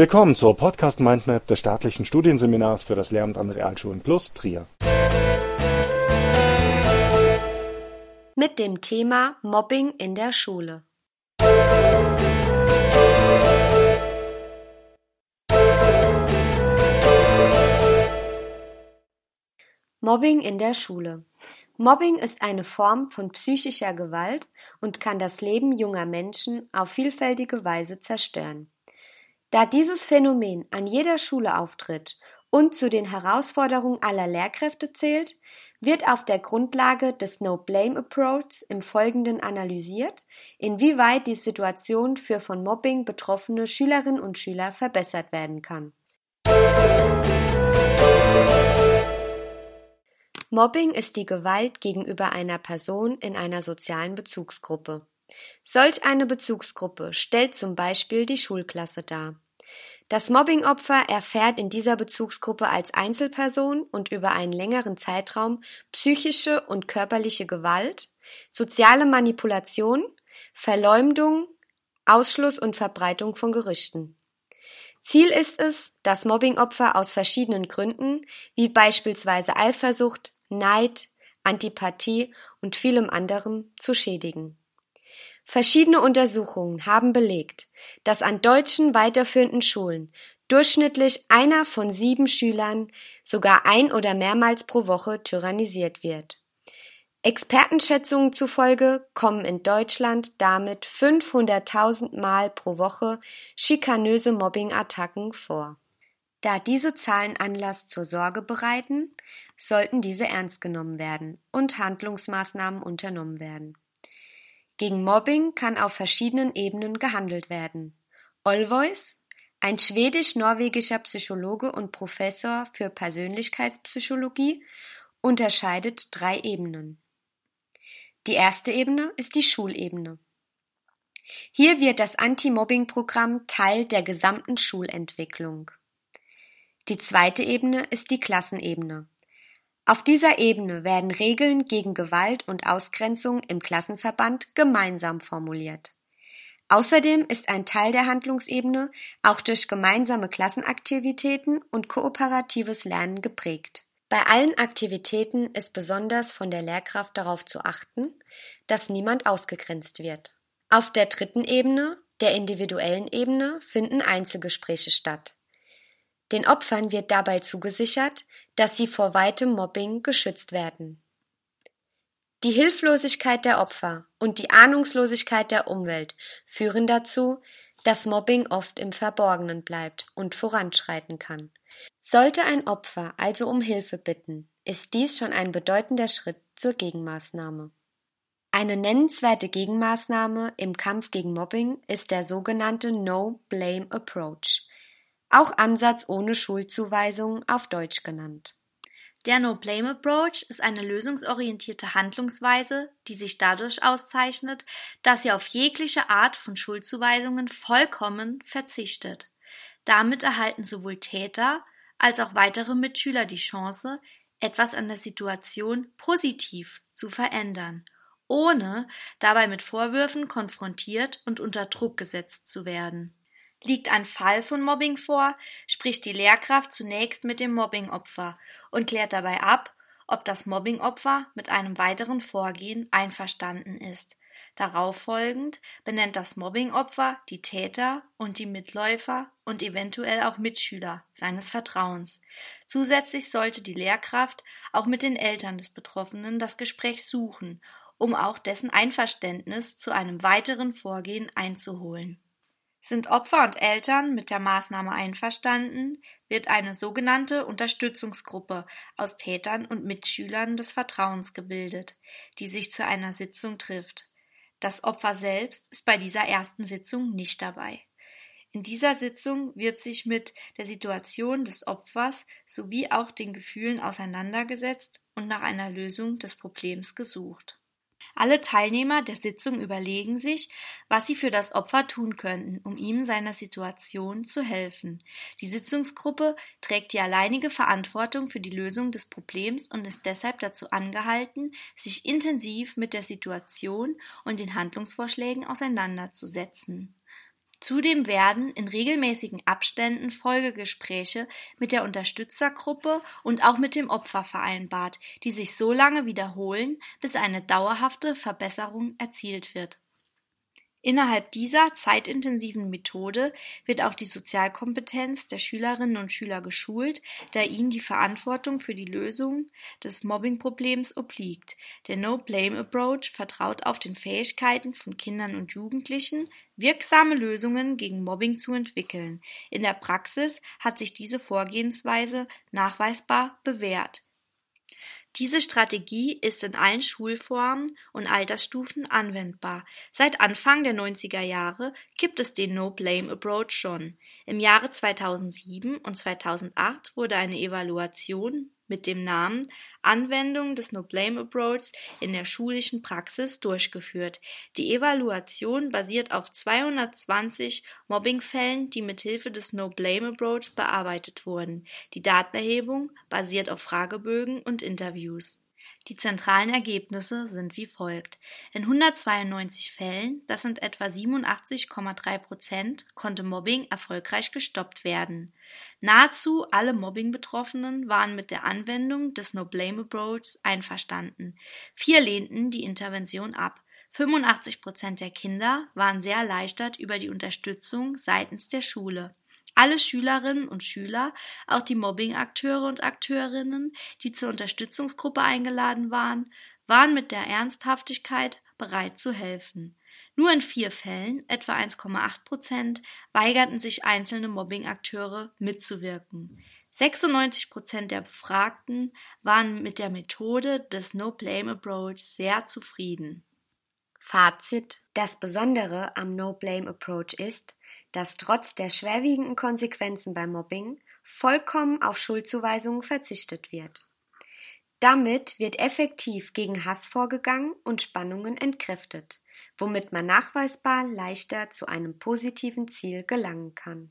Willkommen zur Podcast Mindmap des staatlichen Studienseminars für das Lehramt an Realschulen Plus Trier. Mit dem Thema Mobbing in der Schule. Mobbing in der Schule. Mobbing ist eine Form von psychischer Gewalt und kann das Leben junger Menschen auf vielfältige Weise zerstören. Da dieses Phänomen an jeder Schule auftritt und zu den Herausforderungen aller Lehrkräfte zählt, wird auf der Grundlage des No-Blame-Approach im Folgenden analysiert, inwieweit die Situation für von Mobbing betroffene Schülerinnen und Schüler verbessert werden kann. Mobbing ist die Gewalt gegenüber einer Person in einer sozialen Bezugsgruppe. Solch eine Bezugsgruppe stellt zum Beispiel die Schulklasse dar. Das Mobbingopfer erfährt in dieser Bezugsgruppe als Einzelperson und über einen längeren Zeitraum psychische und körperliche Gewalt, soziale Manipulation, Verleumdung, Ausschluss und Verbreitung von Gerüchten. Ziel ist es, das Mobbingopfer aus verschiedenen Gründen, wie beispielsweise Eifersucht, Neid, Antipathie und vielem anderem, zu schädigen. Verschiedene Untersuchungen haben belegt, dass an deutschen weiterführenden Schulen durchschnittlich einer von sieben Schülern sogar ein oder mehrmals pro Woche tyrannisiert wird. Expertenschätzungen zufolge kommen in Deutschland damit 500.000 Mal pro Woche schikanöse Mobbingattacken vor. Da diese Zahlen Anlass zur Sorge bereiten, sollten diese ernst genommen werden und Handlungsmaßnahmen unternommen werden. Gegen Mobbing kann auf verschiedenen Ebenen gehandelt werden. Olvois, ein schwedisch-norwegischer Psychologe und Professor für Persönlichkeitspsychologie, unterscheidet drei Ebenen. Die erste Ebene ist die Schulebene. Hier wird das Anti-Mobbing-Programm Teil der gesamten Schulentwicklung. Die zweite Ebene ist die Klassenebene. Auf dieser Ebene werden Regeln gegen Gewalt und Ausgrenzung im Klassenverband gemeinsam formuliert. Außerdem ist ein Teil der Handlungsebene auch durch gemeinsame Klassenaktivitäten und kooperatives Lernen geprägt. Bei allen Aktivitäten ist besonders von der Lehrkraft darauf zu achten, dass niemand ausgegrenzt wird. Auf der dritten Ebene, der individuellen Ebene, finden Einzelgespräche statt. Den Opfern wird dabei zugesichert, dass sie vor weitem Mobbing geschützt werden. Die Hilflosigkeit der Opfer und die Ahnungslosigkeit der Umwelt führen dazu, dass Mobbing oft im Verborgenen bleibt und voranschreiten kann. Sollte ein Opfer also um Hilfe bitten, ist dies schon ein bedeutender Schritt zur Gegenmaßnahme. Eine nennenswerte Gegenmaßnahme im Kampf gegen Mobbing ist der sogenannte No Blame Approach auch Ansatz ohne Schuldzuweisung auf Deutsch genannt. Der No-Blame-Approach ist eine lösungsorientierte Handlungsweise, die sich dadurch auszeichnet, dass sie auf jegliche Art von Schuldzuweisungen vollkommen verzichtet. Damit erhalten sowohl Täter als auch weitere Mitschüler die Chance, etwas an der Situation positiv zu verändern, ohne dabei mit Vorwürfen konfrontiert und unter Druck gesetzt zu werden. Liegt ein Fall von Mobbing vor, spricht die Lehrkraft zunächst mit dem Mobbingopfer und klärt dabei ab, ob das Mobbingopfer mit einem weiteren Vorgehen einverstanden ist. Darauf folgend benennt das Mobbingopfer die Täter und die Mitläufer und eventuell auch Mitschüler seines Vertrauens. Zusätzlich sollte die Lehrkraft auch mit den Eltern des Betroffenen das Gespräch suchen, um auch dessen Einverständnis zu einem weiteren Vorgehen einzuholen. Sind Opfer und Eltern mit der Maßnahme einverstanden, wird eine sogenannte Unterstützungsgruppe aus Tätern und Mitschülern des Vertrauens gebildet, die sich zu einer Sitzung trifft. Das Opfer selbst ist bei dieser ersten Sitzung nicht dabei. In dieser Sitzung wird sich mit der Situation des Opfers sowie auch den Gefühlen auseinandergesetzt und nach einer Lösung des Problems gesucht. Alle Teilnehmer der Sitzung überlegen sich, was sie für das Opfer tun könnten, um ihm in seiner Situation zu helfen. Die Sitzungsgruppe trägt die alleinige Verantwortung für die Lösung des Problems und ist deshalb dazu angehalten, sich intensiv mit der Situation und den Handlungsvorschlägen auseinanderzusetzen. Zudem werden in regelmäßigen Abständen Folgegespräche mit der Unterstützergruppe und auch mit dem Opfer vereinbart, die sich so lange wiederholen, bis eine dauerhafte Verbesserung erzielt wird. Innerhalb dieser zeitintensiven Methode wird auch die Sozialkompetenz der Schülerinnen und Schüler geschult, da ihnen die Verantwortung für die Lösung des Mobbingproblems obliegt. Der No-Blame-Approach vertraut auf den Fähigkeiten von Kindern und Jugendlichen, wirksame Lösungen gegen Mobbing zu entwickeln. In der Praxis hat sich diese Vorgehensweise nachweisbar bewährt. Diese Strategie ist in allen Schulformen und Altersstufen anwendbar. Seit Anfang der 90er Jahre gibt es den No-Blame-Approach schon. Im Jahre 2007 und 2008 wurde eine Evaluation mit dem Namen Anwendung des No-Blame-Approaches in der schulischen Praxis durchgeführt. Die Evaluation basiert auf 220 Mobbingfällen, die mit Hilfe des No-Blame-Approach bearbeitet wurden. Die Datenerhebung basiert auf Fragebögen und Interviews. Die zentralen Ergebnisse sind wie folgt. In 192 Fällen, das sind etwa 87,3 Prozent, konnte Mobbing erfolgreich gestoppt werden. Nahezu alle Mobbing-Betroffenen waren mit der Anwendung des No-Blame-Approach einverstanden. Vier lehnten die Intervention ab. 85 Prozent der Kinder waren sehr erleichtert über die Unterstützung seitens der Schule. Alle Schülerinnen und Schüler, auch die Mobbing-Akteure und Akteurinnen, die zur Unterstützungsgruppe eingeladen waren, waren mit der Ernsthaftigkeit bereit zu helfen. Nur in vier Fällen, etwa 1,8 Prozent, weigerten sich einzelne Mobbing-Akteure mitzuwirken. 96 Prozent der Befragten waren mit der Methode des No-Blame-Approach sehr zufrieden. Fazit: Das Besondere am No-Blame-Approach ist, dass trotz der schwerwiegenden Konsequenzen beim Mobbing vollkommen auf Schuldzuweisungen verzichtet wird. Damit wird effektiv gegen Hass vorgegangen und Spannungen entkräftet, womit man nachweisbar leichter zu einem positiven Ziel gelangen kann.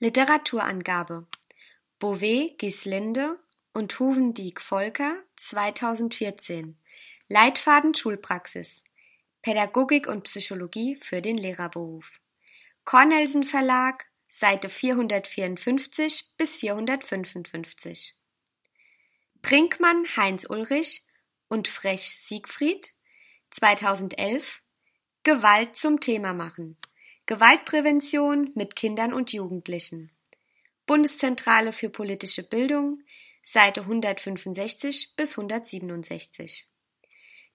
Literaturangabe Bouvet, Gislinde und Huvendiek Volker 2014 Leitfaden Schulpraxis Pädagogik und Psychologie für den Lehrerberuf. Cornelsen Verlag, Seite 454 bis 455. Brinkmann Heinz Ulrich und Frech Siegfried 2011 Gewalt zum Thema machen. Gewaltprävention mit Kindern und Jugendlichen. Bundeszentrale für politische Bildung, Seite 165 bis 167.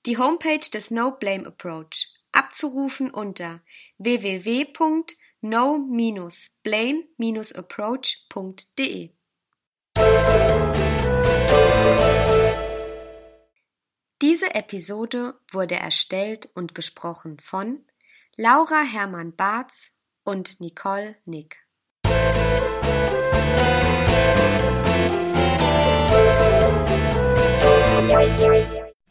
Die Homepage des No Blame Approach abzurufen unter www.no-blame-approach.de. Diese Episode wurde erstellt und gesprochen von Laura Hermann Barz und Nicole Nick.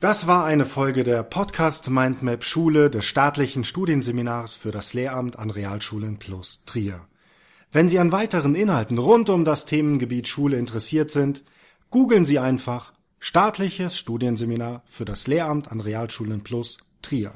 Das war eine Folge der Podcast Mindmap Schule des staatlichen Studienseminars für das Lehramt an Realschulen plus Trier. Wenn Sie an weiteren Inhalten rund um das Themengebiet Schule interessiert sind, googeln Sie einfach Staatliches Studienseminar für das Lehramt an Realschulen plus Trier.